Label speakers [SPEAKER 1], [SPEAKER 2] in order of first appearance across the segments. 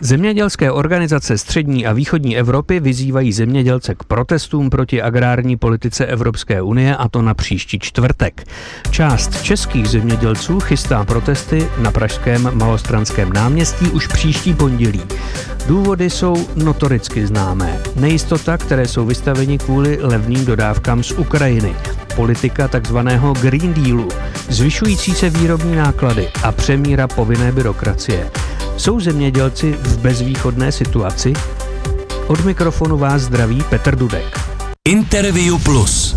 [SPEAKER 1] Zemědělské organizace střední a východní Evropy vyzývají zemědělce k protestům proti agrární politice Evropské unie a to na příští čtvrtek. Část českých zemědělců chystá protesty na pražském malostranském náměstí už příští pondělí. Důvody jsou notoricky známé. Nejistota, které jsou vystaveni kvůli levným dodávkám z Ukrajiny politika takzvaného Green Dealu, zvyšující se výrobní náklady a přemíra povinné byrokracie. Jsou zemědělci v bezvýchodné situaci? Od mikrofonu vás zdraví Petr Dudek. Interview Plus.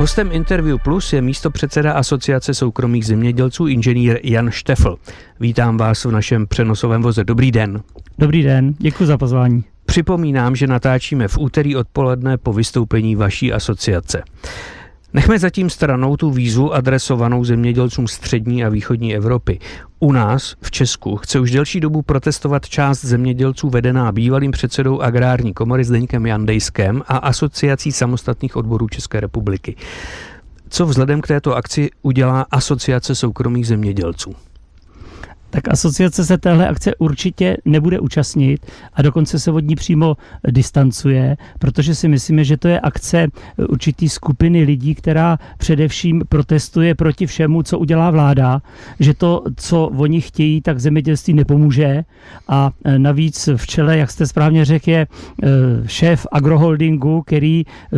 [SPEAKER 1] Hostem Interview Plus je místo předseda Asociace soukromých zemědělců inženýr Jan Štefl. Vítám vás v našem přenosovém voze. Dobrý den.
[SPEAKER 2] Dobrý den, děkuji za pozvání.
[SPEAKER 1] Připomínám, že natáčíme v úterý odpoledne po vystoupení vaší asociace. Nechme zatím stranou tu výzvu adresovanou zemědělcům střední a východní Evropy. U nás v Česku chce už delší dobu protestovat část zemědělců vedená bývalým předsedou agrární komory Zdeňkem Jandejskem a asociací samostatných odborů České republiky. Co vzhledem k této akci udělá asociace soukromých zemědělců?
[SPEAKER 2] Tak asociace se téhle akce určitě nebude účastnit a dokonce se od ní přímo distancuje, protože si myslíme, že to je akce určitý skupiny lidí, která především protestuje proti všemu, co udělá vláda, že to, co oni chtějí, tak zemědělství nepomůže. A navíc v čele, jak jste správně řekl, je eh, šéf agroholdingu, který eh,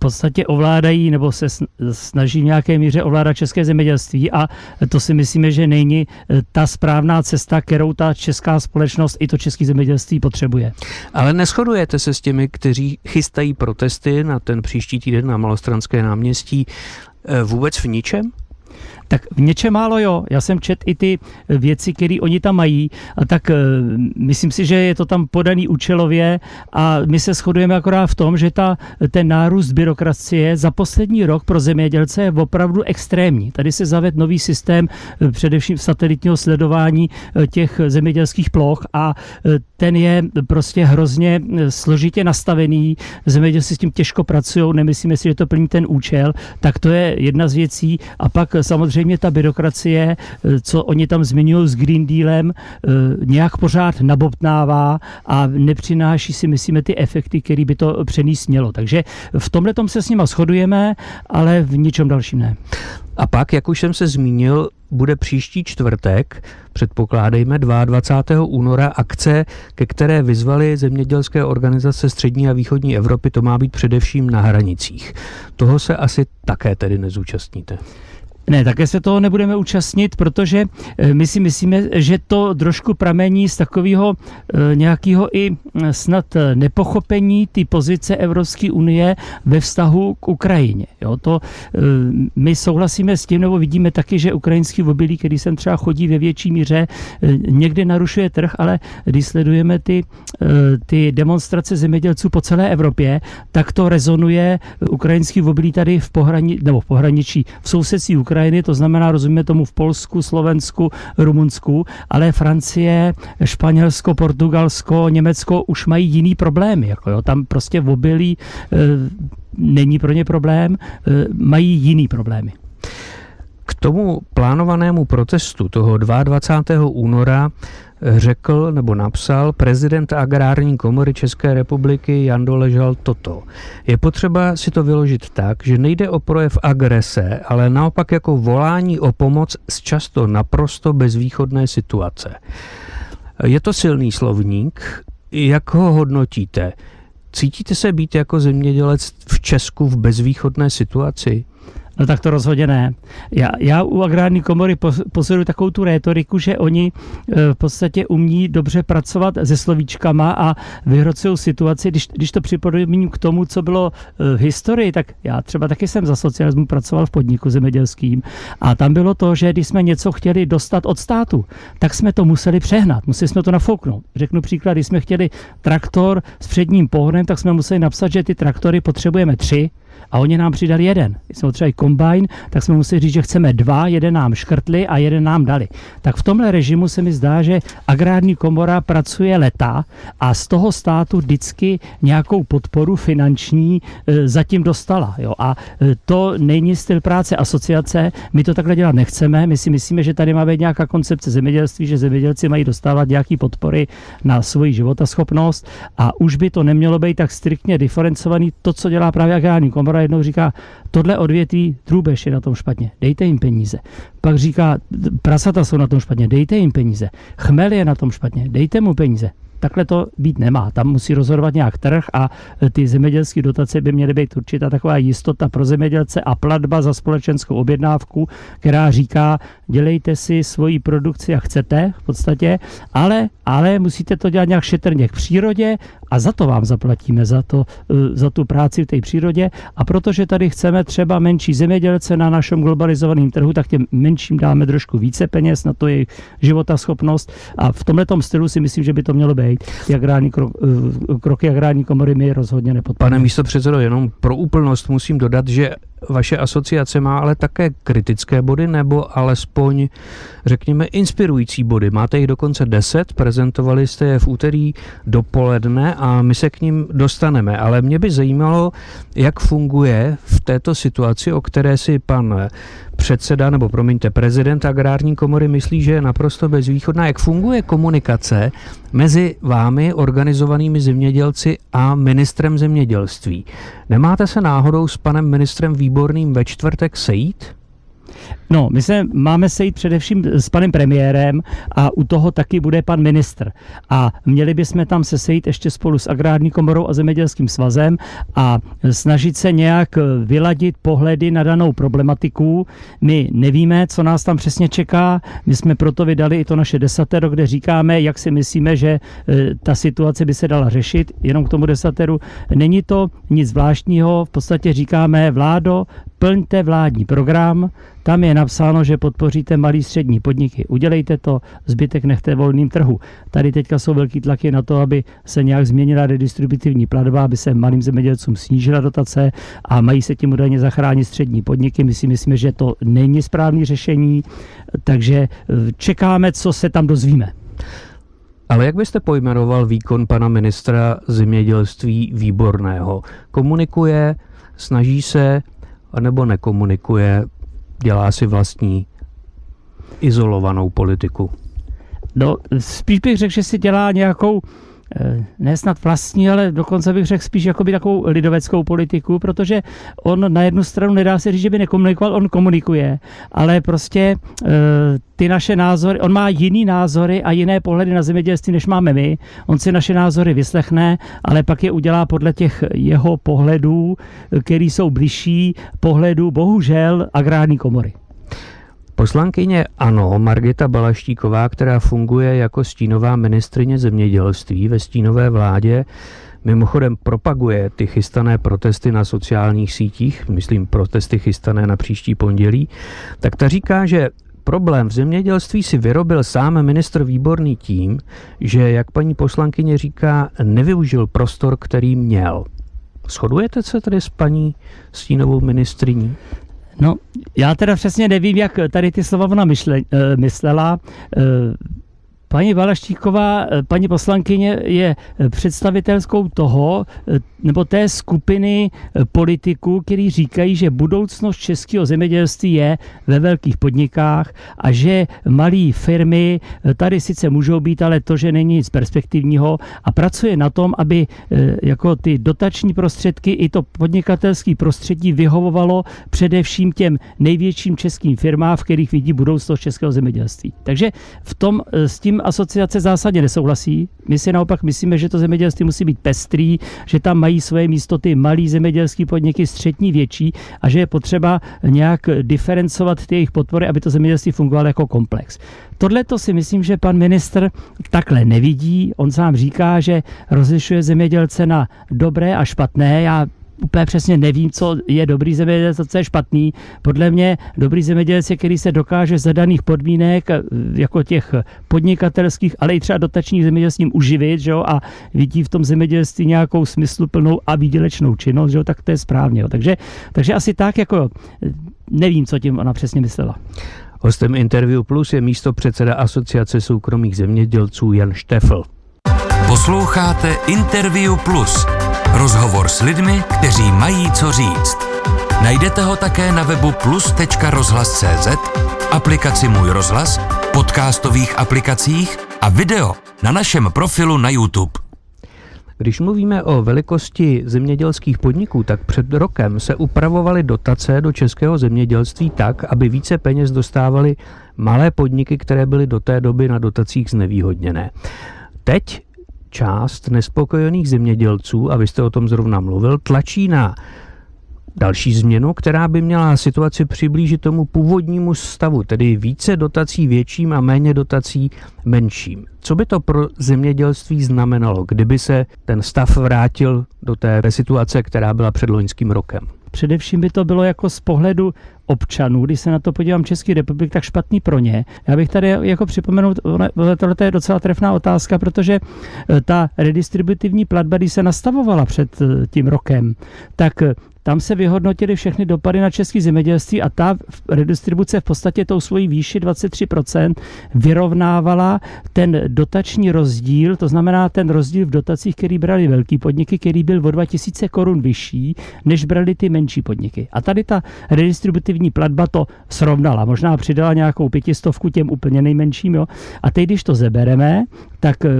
[SPEAKER 2] podstatě ovládají nebo se snaží v nějaké míře ovládat české zemědělství a to si myslíme, že není eh, ta správná cesta, kterou ta česká společnost i to české zemědělství potřebuje.
[SPEAKER 1] Ale neschodujete se s těmi, kteří chystají protesty na ten příští týden na Malostranské náměstí eh, vůbec v ničem?
[SPEAKER 2] Tak v něčem málo jo. Já jsem čet i ty věci, které oni tam mají, a tak uh, myslím si, že je to tam podaný účelově a my se shodujeme akorát v tom, že ta, ten nárůst byrokracie za poslední rok pro zemědělce je opravdu extrémní. Tady se zaved nový systém uh, především satelitního sledování těch zemědělských ploch a ten je prostě hrozně složitě nastavený. Zemědělci s tím těžko pracují, nemyslíme si, že to plní ten účel, tak to je jedna z věcí. A pak samozřejmě ta byrokracie, eh, co oni tam zmiňují s Green Dealem, eh, nějak pořád nabobtnává a nepřináší si, myslíme, ty efekty, které by to přenést mělo. Takže v tomhle tom se s nima shodujeme, ale v ničem dalším ne.
[SPEAKER 1] A pak, jak už jsem se zmínil, bude příští čtvrtek, předpokládejme 22. února, akce, ke které vyzvali zemědělské organizace střední a východní Evropy. To má být především na hranicích. Toho se asi také tedy nezúčastníte.
[SPEAKER 2] Ne, také se toho nebudeme účastnit, protože eh, my si myslíme, že to trošku pramení z takového eh, nějakého i eh, snad nepochopení ty pozice Evropské unie ve vztahu k Ukrajině. Jo, to my souhlasíme s tím, nebo vidíme taky, že ukrajinský obilí, který sem třeba chodí ve větší míře, někde narušuje trh, ale když sledujeme ty, ty demonstrace zemědělců po celé Evropě, tak to rezonuje ukrajinský obilí tady v pohrani, nebo v pohraničí, v sousedství Ukrajiny to znamená, rozumíme tomu v Polsku, Slovensku, Rumunsku, ale Francie, Španělsko, Portugalsko, Německo už mají jiný problémy. Jako jo, tam prostě obilí není pro ně problém, e, mají jiný problémy.
[SPEAKER 1] K tomu plánovanému protestu toho 22. února řekl nebo napsal prezident Agrární komory České republiky Jan Doležal toto. Je potřeba si to vyložit tak, že nejde o projev agrese, ale naopak jako volání o pomoc z často naprosto bezvýchodné situace. Je to silný slovník, jak ho hodnotíte? Cítíte se být jako zemědělec v Česku v bezvýchodné situaci?
[SPEAKER 2] No tak to rozhodně ne. Já, já u agrární komory pozoruju takovou tu rétoriku, že oni e, v podstatě umí dobře pracovat se slovíčkama a vyhrocují situaci. Když, když to připodobním k tomu, co bylo e, v historii, tak já třeba taky jsem za socialismu pracoval v podniku zemědělským a tam bylo to, že když jsme něco chtěli dostat od státu, tak jsme to museli přehnat, museli jsme to nafouknout. Řeknu příklad, když jsme chtěli traktor s předním pohonem, tak jsme museli napsat, že ty traktory potřebujeme tři, A oni nám přidali jeden. Když jsme třeba kombajn, tak jsme museli říct, že chceme dva, jeden nám škrtli a jeden nám dali. Tak v tomhle režimu se mi zdá, že agrární komora pracuje leta a z toho státu vždycky nějakou podporu finanční e, zatím dostala. Jo? A e, to není styl práce asociace, my to takhle dělat nechceme, my si myslíme, že tady má být nějaká koncepce zemědělství, že zemědělci mají dostávat nějaké podpory na svoji životaschopnost a už by to nemělo být tak striktně diferencovaný. To, co dělá právě agrární komora, jednou říká, tohle odvětví drůbež je na tom špatně, dejte jim peníze. Pak říká, prasata jsou na tom špatně, dejte jim peníze. Chmel je na tom špatně, dejte mu peníze. Takhle to být nemá. Tam musí rozhodovat nějak trh a ty zemědělské dotace by měly být určitá taková jistota pro zemědělce a platba za společenskou objednávku, která říká, dělejte si svoji produkci, jak chcete v podstatě, ale, ale musíte to dělat nějak šetrně k přírodě a za to vám zaplatíme, za, to, eh, za tu práci v té přírodě. A protože tady chceme třeba menší zemědělce na našem globalizovaném trhu, tak těm menším dáme trošku více peněz na to jejich životaschopnost. A v tomhle stylu si myslím, že by to mělo být. Ty agrární krok, eh, kroky agrární komory my rozhodně nepodporujeme.
[SPEAKER 1] Pane místo předsedo, jenom pro úplnost musím dodat, že vaše asociace má ale také kritické body nebo alespoň, řekněme, inspirující body. Máte jich dokonce deset, prezentovali jste je v úterý dopoledne a my se k ním dostaneme. Ale mě by zajímalo, jak funguje v této situaci, o které si pan předseda, nebo promiňte, prezident agrární komory myslí, že je naprosto bezvýchodná. Jak funguje komunikace mezi vámi, organizovanými zemědělci a ministrem zemědělství? Nemáte se náhodou s panem ministrem Výborným ve čtvrtek sejít?
[SPEAKER 2] No, my se máme sejít především s panem premiérem a u toho taky bude pan ministr. A měli bychom tam se sejít ještě spolu s Agrární komorou a Zemědělským svazem a snažit se nějak vyladit pohledy na danou problematiku. My nevíme, co nás tam přesně čeká. My jsme proto vydali i to naše desatero, kde říkáme, jak si myslíme, že e, ta situace by se dala řešit. Jenom k tomu desateru. Není to nic zvláštního. V podstatě říkáme, vládo, plňte vládní program, tam je napsáno, že podpoříte malý střední podniky. Udělejte to, zbytek nechte volným trhu. Tady teďka jsou velký tlaky na to, aby se nějak změnila redistributivní platba, aby se malým zemědělcům snížila dotace a mají se tím údajně zachránit střední podniky. My si myslíme, že to není správné řešení, takže eh, čekáme, co se tam dozvíme.
[SPEAKER 1] Ale jak byste pojmenoval výkon pana ministra zemědělství výborného? Komunikuje, snaží se, anebo nekomunikuje, dělá si vlastní izolovanou politiku?
[SPEAKER 2] No, spíš bych řekl, že si dělá nějakou ne snad vlastní, ale dokonce bych řekl spíš jakoby takovou lidoveckou politiku, protože on na jednu stranu nedá se říct, že by nekomunikoval, on komunikuje, ale prostě eh, ty naše názory, on má jiný názory a jiné pohledy na zemědělství, než máme my. On si naše názory vyslechne, ale pak je udělá podle těch jeho pohledů, který jsou bližší pohledu, bohužel, agrární komory.
[SPEAKER 1] Poslankyně ANO Margita Balaštíková, která funguje jako stínová ministrině zemědělství ve stínové vládě, mimochodem propaguje ty chystané protesty na sociálních sítích, myslím protesty chystané na příští pondělí, tak ta říká, že problém v zemědělství si vyrobil sám ministr Výborný tím, že, jak paní poslankyně říká, nevyužil prostor, který měl. Shodujete se tedy s paní stínovou ministriní?
[SPEAKER 2] No, já teda přesně nevím, jak tady ty slova ona myšle, eh, myslela. Eh, paní Valaštíková, eh, paní poslankyně, je představitelskou toho, nebo té skupiny politiků, kteří říkají, že budoucnost českého zemědělství je ve velkých podnikách a že malé firmy tady sice můžou být, ale to, že není nic perspektivního a pracuje na tom, aby jako ty dotační prostředky i to podnikatelské prostředí vyhovovalo především těm největším českým firmám, v kterých vidí budoucnost českého zemědělství. Takže v tom s tím asociace zásadně nesouhlasí. My si naopak myslíme, že to zemědělství musí být pestrý, že tam mají své místo ty malý zemědělské podniky, střední, větší a že je potřeba nějak diferencovat ty jejich podpory, aby to zemědělství fungovalo jako komplex. Tohle to si myslím, že pan ministr takhle nevidí. On sám říká, že rozlišuje zemědělce na dobré a špatné. Já úplně přesně nevím, co je dobrý zemědělec a co je špatný. Podle mě dobrý zemědělec je, který se dokáže za daných podmínek, eh, jako těch podnikatelských, ale i třeba dotačních zemědělstvím uživit, že jo, a vidí v tom zemědělství nějakou smysluplnou a výdělečnou činnost, že jo, tak to je správně. Jo. Takže, takže asi tak, jako nevím, co tím ona přesně myslela.
[SPEAKER 1] Hostem Interview Plus je místo předseda Asociace soukromých zemědělců Jan Štefl.
[SPEAKER 3] Posloucháte Interview Plus. Rozhovor s lidmi, kteří mají co říct. Najdete ho také na webu plus.rozhlas.cz, aplikaci Můj rozhlas, podcastových aplikacích a video na našem profilu na YouTube.
[SPEAKER 1] Když mluvíme o velikosti zemědělských podniků, tak před rokem se upravovaly dotace do českého zemědělství tak, aby více peněz dostávaly malé podniky, které byly do té doby na dotacích znevýhodněné. Teď část nespokojených zemědělců, a vy jste o tom zrovna mluvil, tlačí na další změnu, která by měla situaci přiblížit tomu původnímu stavu, tedy více dotací větším a méně dotací menším. Co by to pro zemědělství znamenalo, kdyby se ten stav vrátil do té situace, která byla před loňským rokem?
[SPEAKER 2] Především by to bylo jako z pohledu občanů, když se na to podívám Český republik, tak špatný pro ně. Já bych tady jako připomenul, tohle je docela trefná otázka, protože eh, ta redistributivní platba, když se nastavovala před eh, tím rokem, tak eh, tam se vyhodnotily všechny dopady na české zemědělství a ta redistribuce v podstatě tou svojí výši 23% vyrovnávala ten dotační rozdíl, to znamená ten rozdíl v dotacích, který brali velký podniky, který byl o 2000 korun vyšší, než brali ty menší podniky. A tady ta redistributivní platba to srovnala, možná přidala nějakou pětistovku těm úplně nejmenším. Jo. A teď, když to zebereme, tak eh,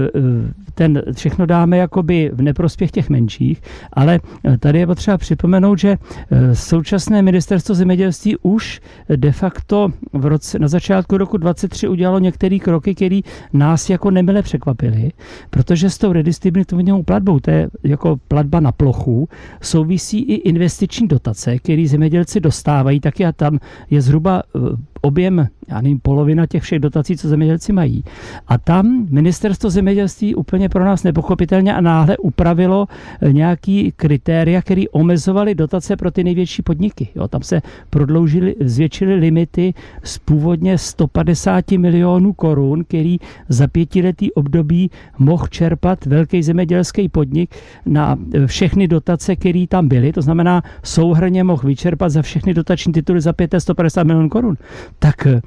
[SPEAKER 2] ten všechno dáme jakoby v neprospěch těch menších, ale eh, tady je potřeba připomenout, že eh, současné ministerstvo zemědělství už de facto v roce, na začátku roku 23 udělalo některé kroky, které nás jako nemile překvapily, protože s tou redistributivní platbou, to je jako platba na plochu, souvisí i investiční dotace, které zemědělci dostávají, taky a tam je zhruba objem, já nevím, polovina těch všech dotací, co zemědělci mají. A tam ministerstvo zemědělství úplně pro nás nepochopitelně a náhle upravilo eh, nějaký kritéria, které omezovaly dotace pro ty největší podniky. Jo, tam se prodloužili, zvětšily limity z původně 150 milionů korun, který za pětiletý období mohl čerpat velký zemědělský podnik na eh, všechny dotace, které tam byly. To znamená, souhrně mohl vyčerpat za všechny dotační tituly za 5 150 milionů korun tak eh,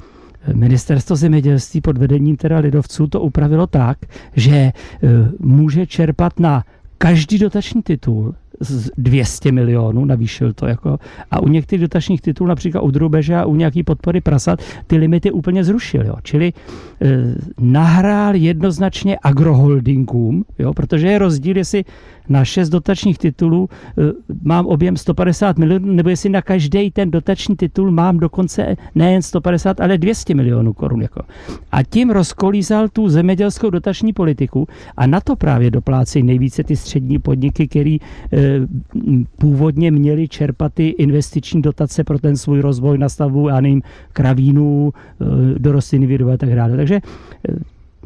[SPEAKER 2] Ministerstvo zemědělství pod vedením teda lidovců to upravilo tak, že eh, může čerpat na každý dotační titul z 200 milionů, navýšil to jako, a u některých dotačních titulů, například u drubeže a u nějaký podpory prasat, ty limity úplně zrušil, jo. Čili e, nahrál jednoznačně agroholdingům, jo, protože je rozdíl, jestli na šest dotačních titulů e, mám objem 150 milionů, nebo jestli na každý ten dotační titul mám dokonce nejen 150, ale 200 milionů korun. Jako. A tím rozkolízal tu zemědělskou dotační politiku a na to právě doplácejí nejvíce ty střední podniky, který e, původně měli čerpat ty investiční dotace pro ten svůj rozvoj na stavbu, já nevím, kravínů, e, do rostliny výroby a tak dále. Takže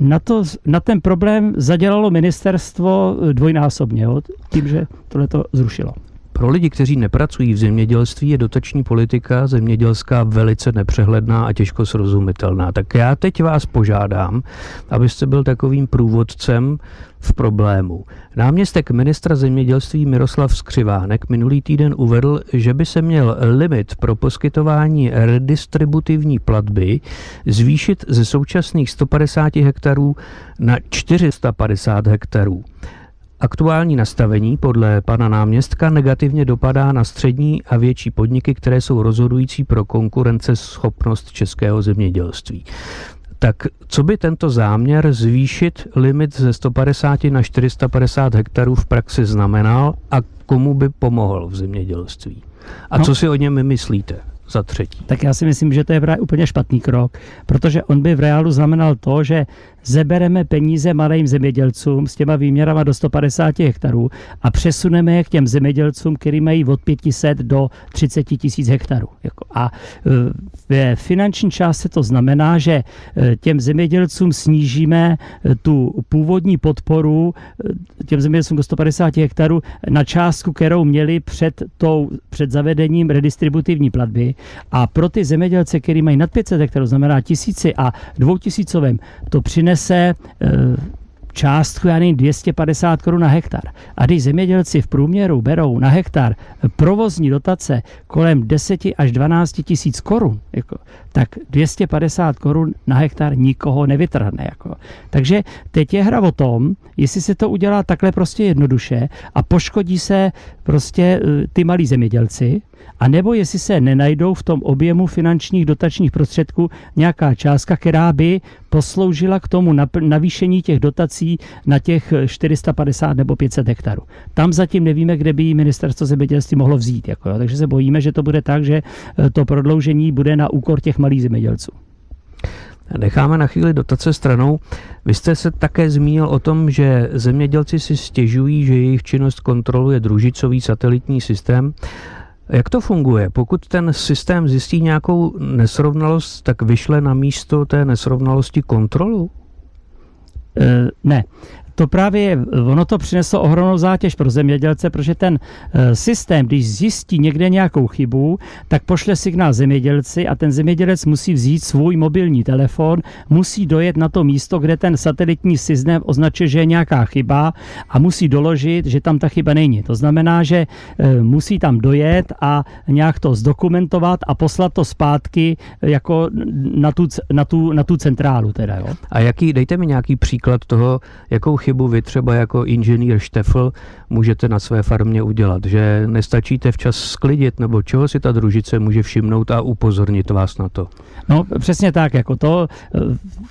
[SPEAKER 2] na, to, na ten problém zadělalo ministerstvo dvojnásobně, jo, tím, že tohle to zrušilo.
[SPEAKER 1] Pro lidi, kteří nepracují v zemědělství, je dotační politika zemědělská velice nepřehledná a těžko srozumitelná. Tak já teď vás požádám, abyste byl takovým průvodcem v problému. Náměstek ministra zemědělství Miroslav Skřivánek minulý týden uvedl, že by se měl limit pro poskytování redistributivní platby zvýšit ze současných 150 hektarů na 450 hektarů. Aktuální nastavení podle pana náměstka negativně dopadá na střední a větší podniky, které jsou rozhodující pro konkurenceschopnost českého zemědělství. Tak co by tento záměr zvýšit limit ze 150 na 450 hektarů v praxi znamenal a komu by pomohl v zemědělství? A no. co si o něm myslíte? Za třetí?
[SPEAKER 2] Tak já si myslím, že to je úplně špatný krok, protože on by v reálu znamenal to, že zebereme peníze malým zemědělcům s těma výměrama do 150 hektarů a přesuneme je k těm zemědělcům, který mají od 500 do 30 tisíc hektarů. Jako a e, ve finanční části to znamená, že e, těm zemědělcům snížíme e, tu původní podporu těm zemědělcům do 150 hektarů na částku, kterou měli před, tou, před zavedením redistributivní platby. A pro ty zemědělce, který mají nad 500 hektarů, znamená tisíci a dvoutisícovém, to přinese částku, já nevím, 250 korun na hektar. A když zemědělci v průměru berou na hektar provozní dotace kolem 10 až 12 tisíc korun, jako, tak 250 korun na hektar nikoho nevytrhne. Jako. Takže teď je hra o tom, jestli se to udělá takhle prostě jednoduše a poškodí se prostě eh, ty malí zemědělci, a nebo jestli se nenajdou v tom objemu finančních dotačních prostředků nějaká částka, která by posloužila k tomu navýšení těch dotací na těch 450 nebo 500 hektarů. Tam zatím nevíme, kde by ministerstvo zemědělství mohlo vzít. Jako, jo. Takže se bojíme, že to bude tak, že eh, to prodloužení bude na úkor těch malých zemědělců.
[SPEAKER 1] Necháme na chvíli dotace stranou. Vy jste se také zmínil o tom, že zemědělci si stěžují, že jejich činnost kontroluje družicový satelitní systém. Jak to funguje? Pokud ten systém zjistí nějakou nesrovnalost, tak vyšle na místo té nesrovnalosti kontrolu?
[SPEAKER 2] E, ne to právě, ono to přineslo ohromnou zátěž pro zemědělce, protože ten eh, systém, když zjistí někde nějakou chybu, tak pošle signál zemědělci a ten zemědělec musí vzít svůj mobilní telefon, musí dojet na to místo, kde ten satelitní systém označuje, že je nějaká chyba a musí doložit, že tam ta chyba není. To znamená, že eh, musí tam dojet a nějak to zdokumentovat a poslat to zpátky eh, jako na tu, na tu, na tu centrálu. Teda, jo.
[SPEAKER 1] A jaký, dejte mi nějaký příklad toho, jakou chybu vy třeba jako inženýr Štefl můžete na své farmě udělat? Že nestačíte včas sklidit, nebo čeho si ta družice může všimnout a upozornit vás na to?
[SPEAKER 2] No přesně tak, jako to, eh,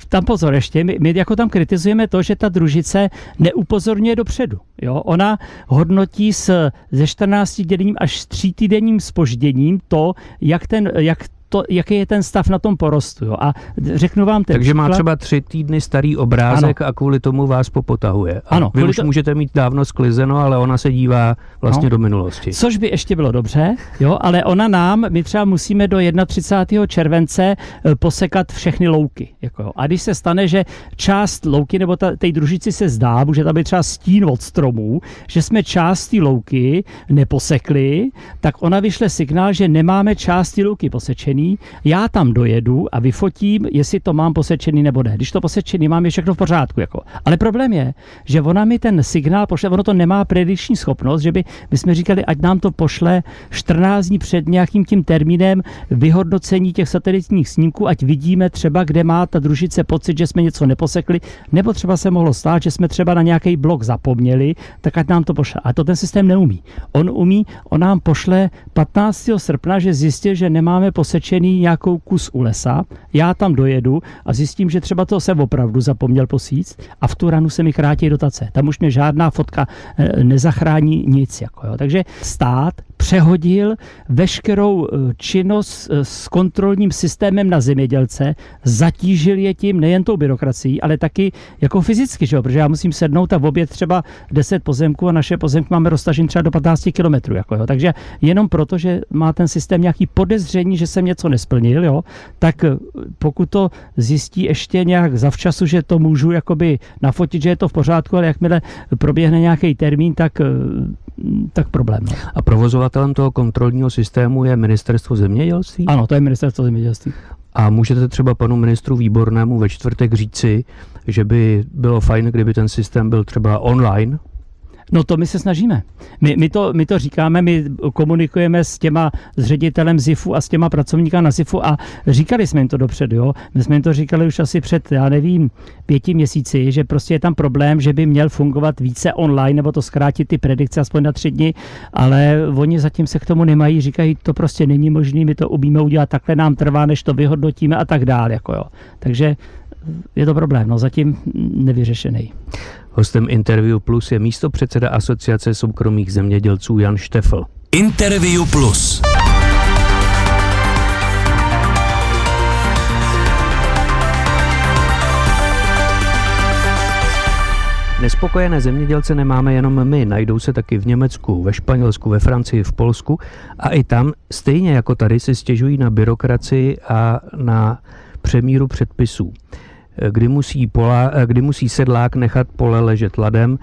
[SPEAKER 2] tam pozor ještě, my, my jako tam kritizujeme to, že ta družice neupozorňuje dopředu. Jo? Ona hodnotí s, ze 14 denním až 3 týdenním spožděním to, jak, ten, jak to, jaký je ten stav na tom porostu. Jo. A řeknu vám ten
[SPEAKER 1] Takže příklad. má třeba tři týdny starý obrázek ano. a kvůli tomu vás popotahuje. A ano, vy už to... můžete mít dávno sklizeno, ale ona se dívá vlastně no. do minulosti.
[SPEAKER 2] Což by ještě bylo dobře, jo, ale ona nám, my třeba musíme do 31. července eh, posekat všechny louky. Jako jo. A když se stane, že část louky nebo ta, té družici se zdá, může tam být třeba stín od stromů, že jsme část té louky neposekli, tak ona vyšle signál, že nemáme část té louky posečený posečený, já tam dojedu a vyfotím, jestli to mám posečený nebo ne. Když to posečený mám, je všechno v pořádku. Jako. Ale problém je, že ona mi ten signál pošle, ono to nemá predikční schopnost, že by my jsme říkali, ať nám to pošle 14 dní před nějakým tím termínem vyhodnocení těch satelitních snímků, ať vidíme třeba, kde má ta družice pocit, že jsme něco neposekli, nebo třeba se mohlo stát, že jsme třeba na nějaký blok zapomněli, tak ať nám to pošle. A to ten systém neumí. On umí, on nám pošle 15. srpna, že zjistil, že nemáme posečený označený nějakou kus u lesa, já tam dojedu a zjistím, že třeba to se opravdu zapomněl posíct a v tu ranu se mi krátí dotace. Tam už mě žádná fotka eh, nezachrání nic. Jako jo. Takže stát přehodil veškerou eh, činnost eh, s kontrolním systémem na zemědělce, zatížil je tím nejen tou byrokracií, ale taky jako fyzicky, že jo? protože já musím sednout a v oběd třeba 10 pozemků a naše pozemky máme roztažen třeba do 15 kilometrů. Jako jo? Takže jenom proto, že má ten systém nějaký podezření, že jsem něco nesplnil, jo? tak eh, pokud to zjistí ještě nějak zavčasu, že to můžu jakoby nafotit, že je to v pořádku, ale jakmile proběhne nějaký termín, tak tak problém. No.
[SPEAKER 1] A provozovatelem toho kontrolního systému je ministerstvo zemědělství?
[SPEAKER 2] Ano, to je ministerstvo zemědělství.
[SPEAKER 1] A můžete třeba panu ministru Výbornému ve čtvrtek říci, že by bylo fajn, kdyby ten systém byl třeba online,
[SPEAKER 2] No to my se snažíme. My, my, to, my to říkáme, my komunikujeme s těma s ředitelem ZIFu a s těma pracovníka na ZIFu a říkali jsme jim to dopředu. Jo? My jsme jim to říkali už asi před, já nevím, pěti měsíci, že prostě je tam problém, že by měl fungovat více online, nebo to zkrátit ty predikce aspoň na tři dny, ale oni zatím se k tomu nemají, říkají, to prostě není možné, my to umíme udělat, takhle nám trvá, než to vyhodnotíme a tak dále. Jako jo. Takže je to problém, no zatím nevyřešený.
[SPEAKER 1] Hostem Interview Plus je místo předseda Asociace soukromých zemědělců Jan Štefl.
[SPEAKER 3] Interview Plus.
[SPEAKER 1] Nespokojené zemědělce nemáme jenom my, najdou se taky v Německu, ve Španělsku, ve Francii, v Polsku a i tam, stejně jako tady, se stěžují na byrokracii a na přemíru předpisů kdy musí, pola, kdy musí sedlák nechat pole ležet ladem,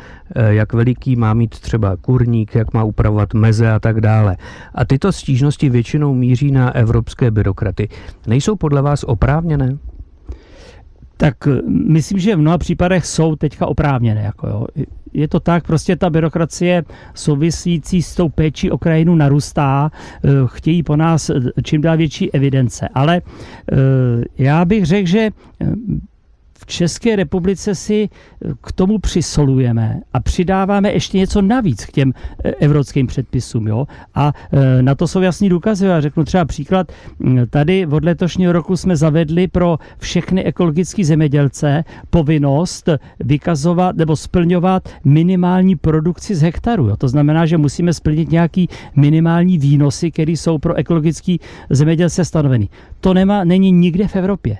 [SPEAKER 1] jak veliký má mít třeba kurník, jak má upravovat meze a tak dále. A tyto stížnosti většinou míří na evropské byrokraty. Nejsou podle vás oprávněné?
[SPEAKER 2] tak eh, myslím, že v mnoha případech jsou teďka oprávněné. Jako jo. Je to tak, prostě ta byrokracie souvisící s tou péčí o krajinu narůstá, eh, chtějí po nás eh, čím dál větší evidence. Ale já bych řekl, že v České republice si eh, k tomu přisolujeme a přidáváme ještě něco navíc k těm eh, evropským předpisům. Jo? A eh, na to jsou jasný důkazy. Já řeknu třeba příklad. Mm, tady od letošního roku jsme zavedli pro všechny ekologické zemědělce povinnost vykazovat nebo splňovat minimální produkci z hektaru. Jo? To znamená, že musíme splnit nějaký minimální výnosy, které jsou pro ekologický zemědělce stanoveny. To nemá, není nikde v Evropě.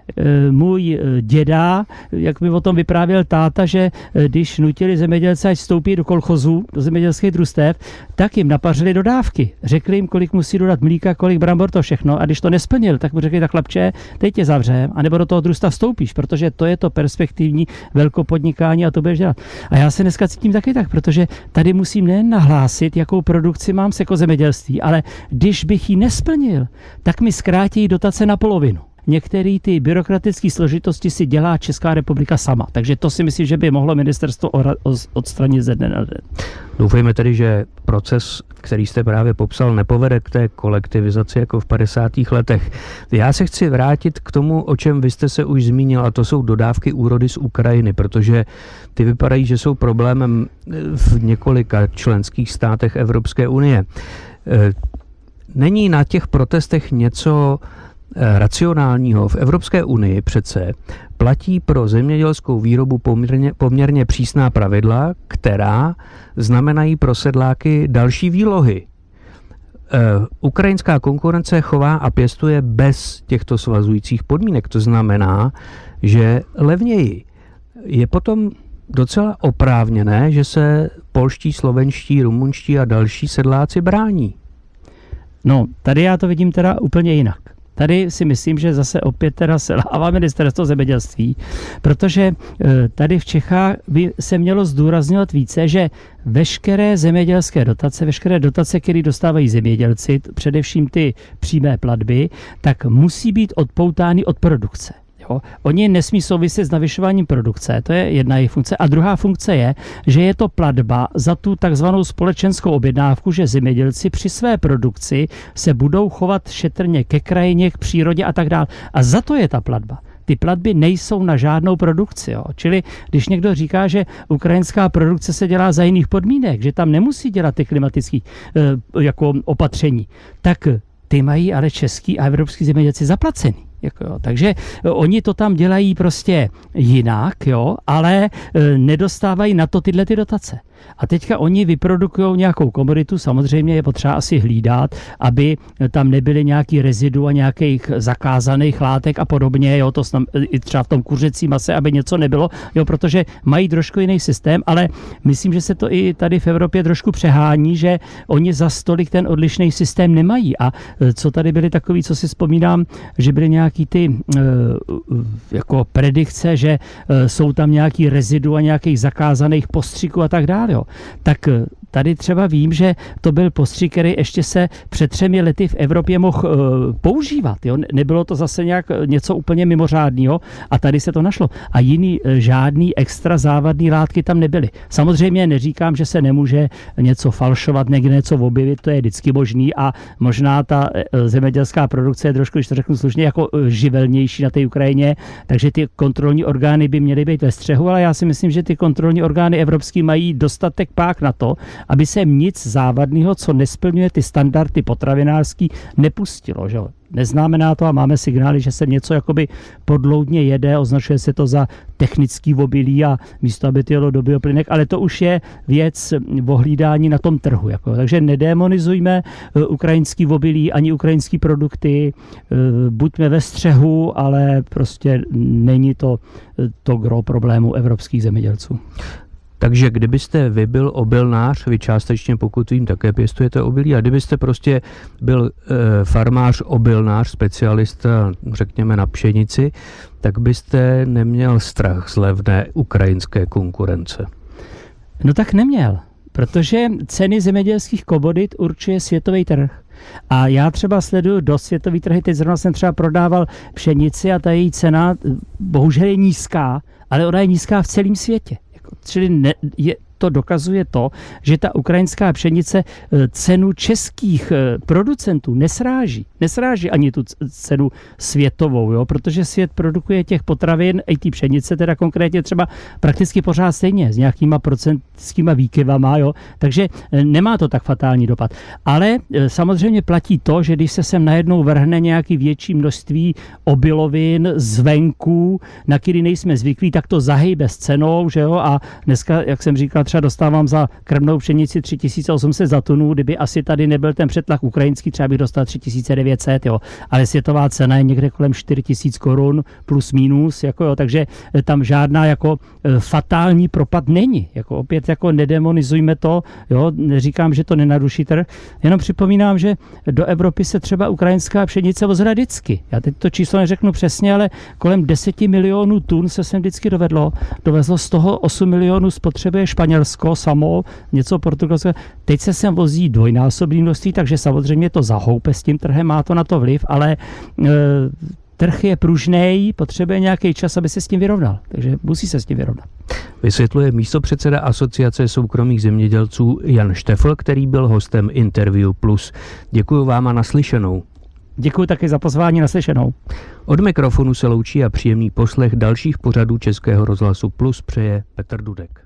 [SPEAKER 2] Můj děda jak mi o tom vyprávěl táta, že eh, když nutili zemědělce, ať vstoupí do kolchozu, do zemědělských družstev, tak jim napařili dodávky. Řekli jim, kolik musí dodat mlíka, kolik brambor, to všechno. A když to nesplnil, tak mu řekli, tak chlapče, teď tě zavřem, anebo do toho družstva vstoupíš, protože to je to perspektivní velkopodnikání a to budeš dělat. A já se dneska cítím taky tak, protože tady musím nejen nahlásit, jakou produkci mám z zemědělství, ale když bych ji nesplnil, tak mi zkrátí dotace na polovinu některé ty byrokratické složitosti si dělá Česká republika sama. Takže to si myslím, že by mohlo ministerstvo odstranit ze dne na den.
[SPEAKER 1] Doufejme tedy, že proces, který jste právě popsal, nepovede k té kolektivizaci jako v 50. letech. Já se chci vrátit k tomu, o čem vy jste se už zmínil, a to jsou dodávky úrody z Ukrajiny, protože ty vypadají, že jsou problémem v několika členských státech Evropské unie. E, není na těch protestech něco Eh, racionálního v Evropské unii přece platí pro zemědělskou výrobu poměrně, poměrně přísná pravidla, která znamenají pro sedláky další výlohy. Uh, ukrajinská konkurence chová a pěstuje bez těchto svazujících podmínek. To znamená, že levněji. Je potom docela oprávněné, že se polští, slovenští, rumunští a další sedláci brání.
[SPEAKER 2] No, tady já to vidím teda úplně jinak. Tady si myslím, že zase opět teda selhává ministerstvo zemědělství, protože e, tady v Čechách by se mělo zdůrazňovat více, že veškeré zemědělské dotace, veškeré dotace, které dostávají zemědělci, především ty přímé platby, tak musí být odpoutány od produkce. Jo? Oni nesmí souviset s navyšováním produkce, to je jedna jejich funkce. A druhá funkce je, že je to platba za tu takzvanou společenskou objednávku, že zemědělci při své produkci se budou chovat šetrně ke krajině, k přírodě a tak dále. A za to je ta platba ty platby nejsou na žádnou produkci. Jo. Čili když někdo říká, že ukrajinská produkce se dělá za jiných podmínek, že tam nemusí dělat ty klimatické e, jako opatření, tak ty mají ale český a evropský zemědělci zaplacený. Jako jo. Takže e, oni to tam dělají prostě jinak, jo, ale e, nedostávají na to tyhle ty dotace. A teďka oni vyprodukují nějakou komoditu, samozřejmě je potřeba asi hlídat, aby tam nebyly nějaký rezidu a nějakých zakázaných látek a podobně, jo, to i třeba v tom kuřecí mase, aby něco nebylo, jo, protože mají trošku jiný systém, ale myslím, že se to i tady v Evropě trošku přehání, že oni za stolik ten odlišný systém nemají. A e, co tady byly takový, co si vzpomínám, že byly nějaký ty e, jako predikce, že e, jsou tam nějaký rezidu a nějakých zakázaných postřiků a tak dále. Jo. Tak eh, tady třeba vím, že to byl postřik, který ještě se před třemi lety v Evropě mohl uh, používat. Jo? Nebylo to zase nějak eh, něco úplně mimořádného a tady se to našlo. A jiný žádný extra závadný látky tam nebyly. Samozřejmě neříkám, že se nemůže něco falšovat, někde něco objevit, to je vždycky možný a možná ta zemědělská produkce je trošku, když to řeknu slušně, jako živelnější na té Ukrajině, takže ty kontrolní orgány by měly být ve střehu, ale já si myslím, že ty kontrolní orgány evropské mají dostat dostatek pák na to, aby se nic závadného, co nesplňuje ty standardy potravinářský, nepustilo. Že? Neznamená to a máme signály, že se něco jakoby podloudně jede, označuje se to za technický obilí a místo, aby to jelo do bioplynek, ale to už je věc ohlídání na tom trhu. Jako. Takže nedemonizujme eh, ukrajinský obilí ani ukrajinský produkty, eh, buďme ve střehu, ale prostě není to eh, to gro problému evropských zemědělců.
[SPEAKER 1] Takže kdybyste vy byl obilnář, vy částečně pokud vím také pěstujete obilí, a kdybyste prostě byl e, farmář, obilnář, specialista, řekněme na pšenici, tak byste neměl strach z levné ukrajinské konkurence.
[SPEAKER 2] No tak neměl, protože ceny zemědělských komodit určuje světový trh. A já třeba sleduju do světový trhy, teď zrovna jsem třeba prodával pšenici a ta její cena bohužel je nízká, ale ona je nízká v celém světě. Čili ne, je, to dokazuje to, že ta ukrajinská pšenice eh, cenu českých eh, producentů nesráží. Nesráží ani tu cenu světovou, jo? protože svět produkuje těch potravin, i ty pšenice, teda konkrétně třeba prakticky pořád stejně, s nějakýma procentskýma výkyvama, jo? takže eh, nemá to tak fatální dopad. Ale samozřejmě platí to, že když se sem najednou vrhne nějaký větší množství obilovin zvenku, na který nejsme zvyklí, tak to zahejbe s cenou, že jo? a dneska, jak jsem říkal, třeba dostávám za krmnou pšenici 3800 za tunu, kdyby asi tady nebyl ten přetlak ukrajinský, třeba bych dostal 3900, jo. Ale světová cena je někde kolem 4000 korun plus minus, jako jo, takže eh, tam žádná jako eh, fatální propad není. Jako opět jako nedemonizujme to, jo, neříkám, že to nenaruší trh, jenom připomínám, že do Evropy se třeba ukrajinská pšenice vozila vždycky. Já teď to číslo neřeknu přesně, ale kolem 10 milionů tun se sem vždycky dovedlo. Dovezlo z toho 8 milionů spotřebuje Španělsko samo, něco Portugalsko. Teď se sem vozí dvojnásobný množství, takže samozřejmě to zahoupe s tím trhem, má to na to vliv, ale e, trh je pružný, potřebuje nějaký čas, aby se s tím vyrovnal. Takže musí se s tím vyrovnat.
[SPEAKER 1] Vysvětluje místo předseda Asociace soukromých zemědělců Jan Štefl, který byl hostem Interview Plus. Děkuji vám a naslyšenou.
[SPEAKER 2] Děkuji také za pozvání naslyšenou.
[SPEAKER 1] Od mikrofonu se loučí a příjemný poslech dalších pořadů Českého rozhlasu Plus přeje Petr Dudek.